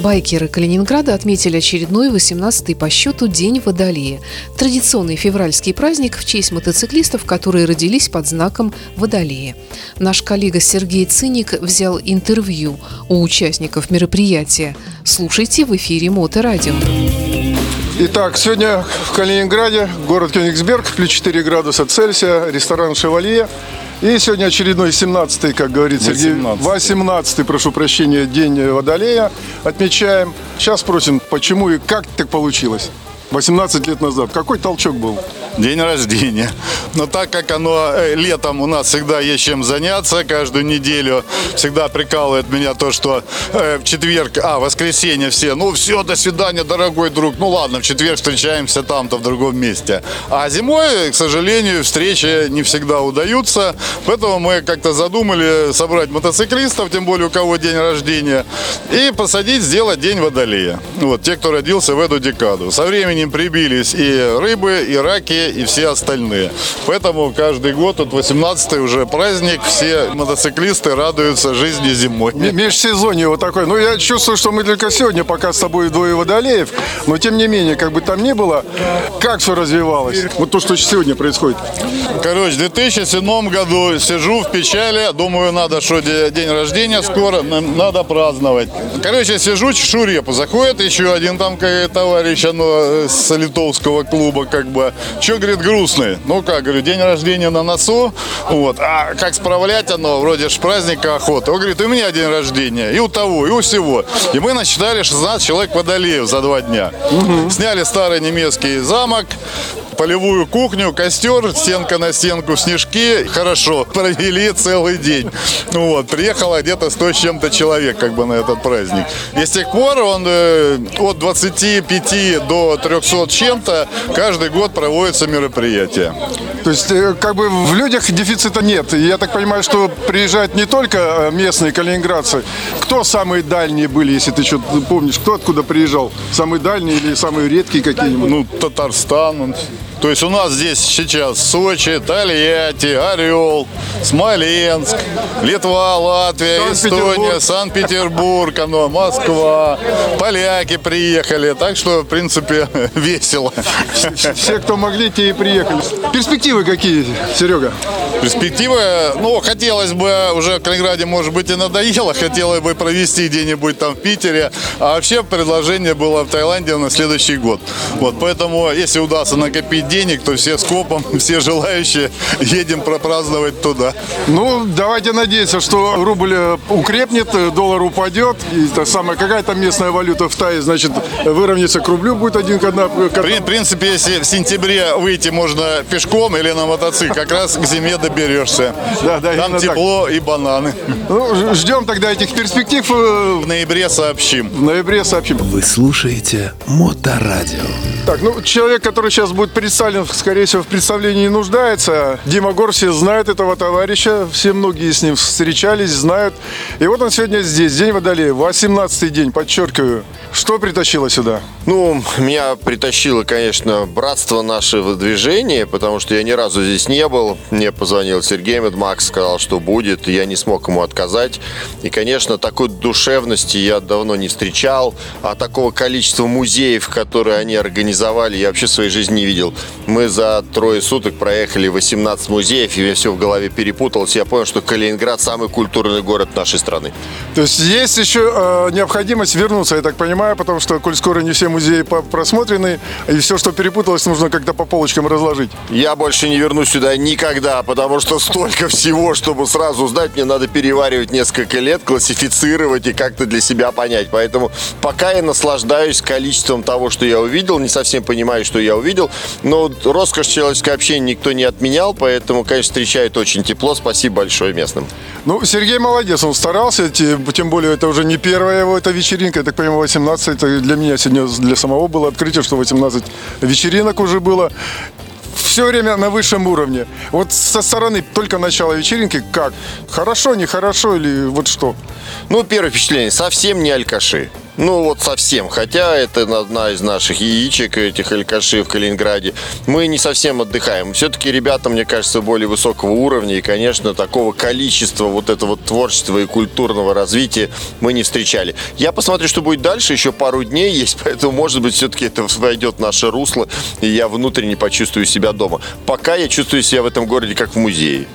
Байкеры Калининграда отметили очередной 18-й по счету День Водолея. Традиционный февральский праздник в честь мотоциклистов, которые родились под знаком Водолея. Наш коллега Сергей Циник взял интервью у участников мероприятия. Слушайте в эфире Моторадио. Итак, сегодня в Калининграде, город Кёнигсберг, плюс 4 градуса Цельсия, ресторан «Шевалье». И сегодня очередной 17-й, как говорит Сергей, 18-й, прошу прощения, день Водолея отмечаем. Сейчас спросим, почему и как так получилось? 18 лет назад. Какой толчок был? День рождения. Но так как оно э, летом у нас всегда есть чем заняться, каждую неделю всегда прикалывает меня то, что э, в четверг, а, воскресенье все, ну все, до свидания, дорогой друг. Ну ладно, в четверг встречаемся там-то в другом месте. А зимой, к сожалению, встречи не всегда удаются. Поэтому мы как-то задумали собрать мотоциклистов, тем более у кого день рождения, и посадить, сделать день водолея. Вот, те, кто родился в эту декаду. Со временем прибились и рыбы, и раки, и все остальные. Поэтому каждый год, тут 18-й уже праздник, все мотоциклисты радуются жизни зимой. Межсезонье вот такое. Ну, я чувствую, что мы только сегодня пока с тобой двое водолеев, но тем не менее, как бы там ни было, как все развивалось? Вот то, что сегодня происходит. Короче, в 2007 году сижу в печали, думаю, надо, что день рождения скоро, надо праздновать. Короче, сижу, чешу репу. Заходит еще один там товарищ, оно с литовского клуба, как бы. Че, говорит, грустный? Ну как, говорю, день рождения на носу, вот. А как справлять оно? Вроде ж праздника охоты. Он говорит, у меня день рождения, и у того, и у всего. И мы насчитали 16 человек водолеев за два дня. Угу. Сняли старый немецкий замок, полевую кухню, костер, стенка на стенку, снежки. Хорошо, провели целый день. Ну вот, приехало где-то 100 с чем-то человек как бы на этот праздник. И с тех пор он э, от 25 до 300 чем-то каждый год проводится мероприятие. То есть э, как бы в людях дефицита нет. Я так понимаю, что приезжают не только э, местные калининградцы. Кто самые дальние были, если ты что-то помнишь? Кто откуда приезжал? Самые дальние или самые редкие какие-нибудь? Ну, Татарстан, то есть у нас здесь сейчас Сочи, Тольятти, Орел, Смоленск, Литва, Латвия, Эстония, Санкт-Петербург, Москва, поляки приехали. Так что, в принципе, весело. Все, кто могли, те и приехали. Перспективы какие, Серега? Перспективы, ну, хотелось бы, уже в Калининграде, может быть, и надоело, хотелось бы провести где-нибудь там в Питере. А вообще предложение было в Таиланде на следующий год. Вот, поэтому, если удастся накопить денег, то все скопом, все желающие едем пропраздновать туда. Ну, давайте надеяться, что рубль э, укрепнет, э, доллар упадет. И та самая какая-то местная валюта в Тае, значит, выровняется к рублю, будет один к одна. В принципе, если в сентябре выйти можно пешком или на мотоцикле, как раз к зиме доберешься. Да, да, Там тепло так. и бананы. Ну, ждем тогда этих перспектив. Э, в ноябре сообщим. В ноябре сообщим. Вы слушаете Моторадио. Так, ну, человек, который сейчас будет представлен скорее всего, в представлении не нуждается. Дима Гор все знают этого товарища, все многие с ним встречались, знают. И вот он сегодня здесь, День Водолея, 18-й день, подчеркиваю. Что притащило сюда? Ну, меня притащило, конечно, братство нашего движения, потому что я ни разу здесь не был. Мне позвонил Сергей Медмакс, сказал, что будет, и я не смог ему отказать. И, конечно, такой душевности я давно не встречал, а такого количества музеев, которые они организовали, я вообще в своей жизни не видел. Мы за трое суток проехали 18 музеев, и мне все в голове перепуталось. Я понял, что Калининград самый культурный город нашей страны. То есть есть еще э, необходимость вернуться, я так понимаю, потому что, коль скоро не все музеи просмотрены, и все, что перепуталось, нужно как-то по полочкам разложить. Я больше не вернусь сюда никогда, потому что столько всего, чтобы сразу знать, мне надо переваривать несколько лет, классифицировать и как-то для себя понять. Поэтому пока я наслаждаюсь количеством того, что я увидел, не совсем понимаю, что я увидел, но роскошь человеческого общения никто не отменял, поэтому, конечно, встречают очень тепло. Спасибо большое местным. Ну, Сергей молодец, он старался, тем более это уже не первая его эта вечеринка, я так понимаю, 18 это для меня сегодня, для самого было открытие, что 18 вечеринок уже было все время на высшем уровне. Вот со стороны только начала вечеринки, как? Хорошо, нехорошо или вот что? Ну, первое впечатление, совсем не алькаши. Ну вот совсем. Хотя это одна из наших яичек, этих алькаши в Калининграде. Мы не совсем отдыхаем. Все-таки ребята, мне кажется, более высокого уровня. И, конечно, такого количества вот этого творчества и культурного развития мы не встречали. Я посмотрю, что будет дальше. Еще пару дней есть, поэтому, может быть, все-таки это войдет в наше русло, и я внутренне почувствую себя дома. Пока я чувствую себя в этом городе как в музее.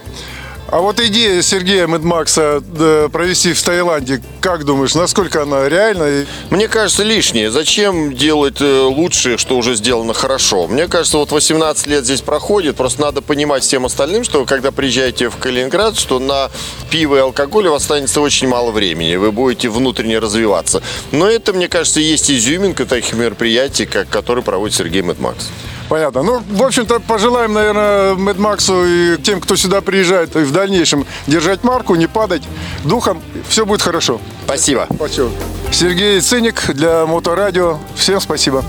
А вот идея Сергея Медмакса э, провести в Таиланде, как думаешь, насколько она реальна? Мне кажется, лишнее. Зачем делать э, лучше, что уже сделано хорошо? Мне кажется, вот 18 лет здесь проходит, просто надо понимать всем остальным, что когда приезжаете в Калининград, что на пиво и алкоголь у вас останется очень мало времени, вы будете внутренне развиваться. Но это, мне кажется, есть изюминка таких мероприятий, как, которые проводит Сергей Медмакс. Понятно. Ну, в общем-то, пожелаем, наверное, Медмаксу и тем, кто сюда приезжает, и в дальнейшем держать марку, не падать духом. Все будет хорошо. Спасибо. Спасибо. Сергей Циник для Моторадио. Всем спасибо.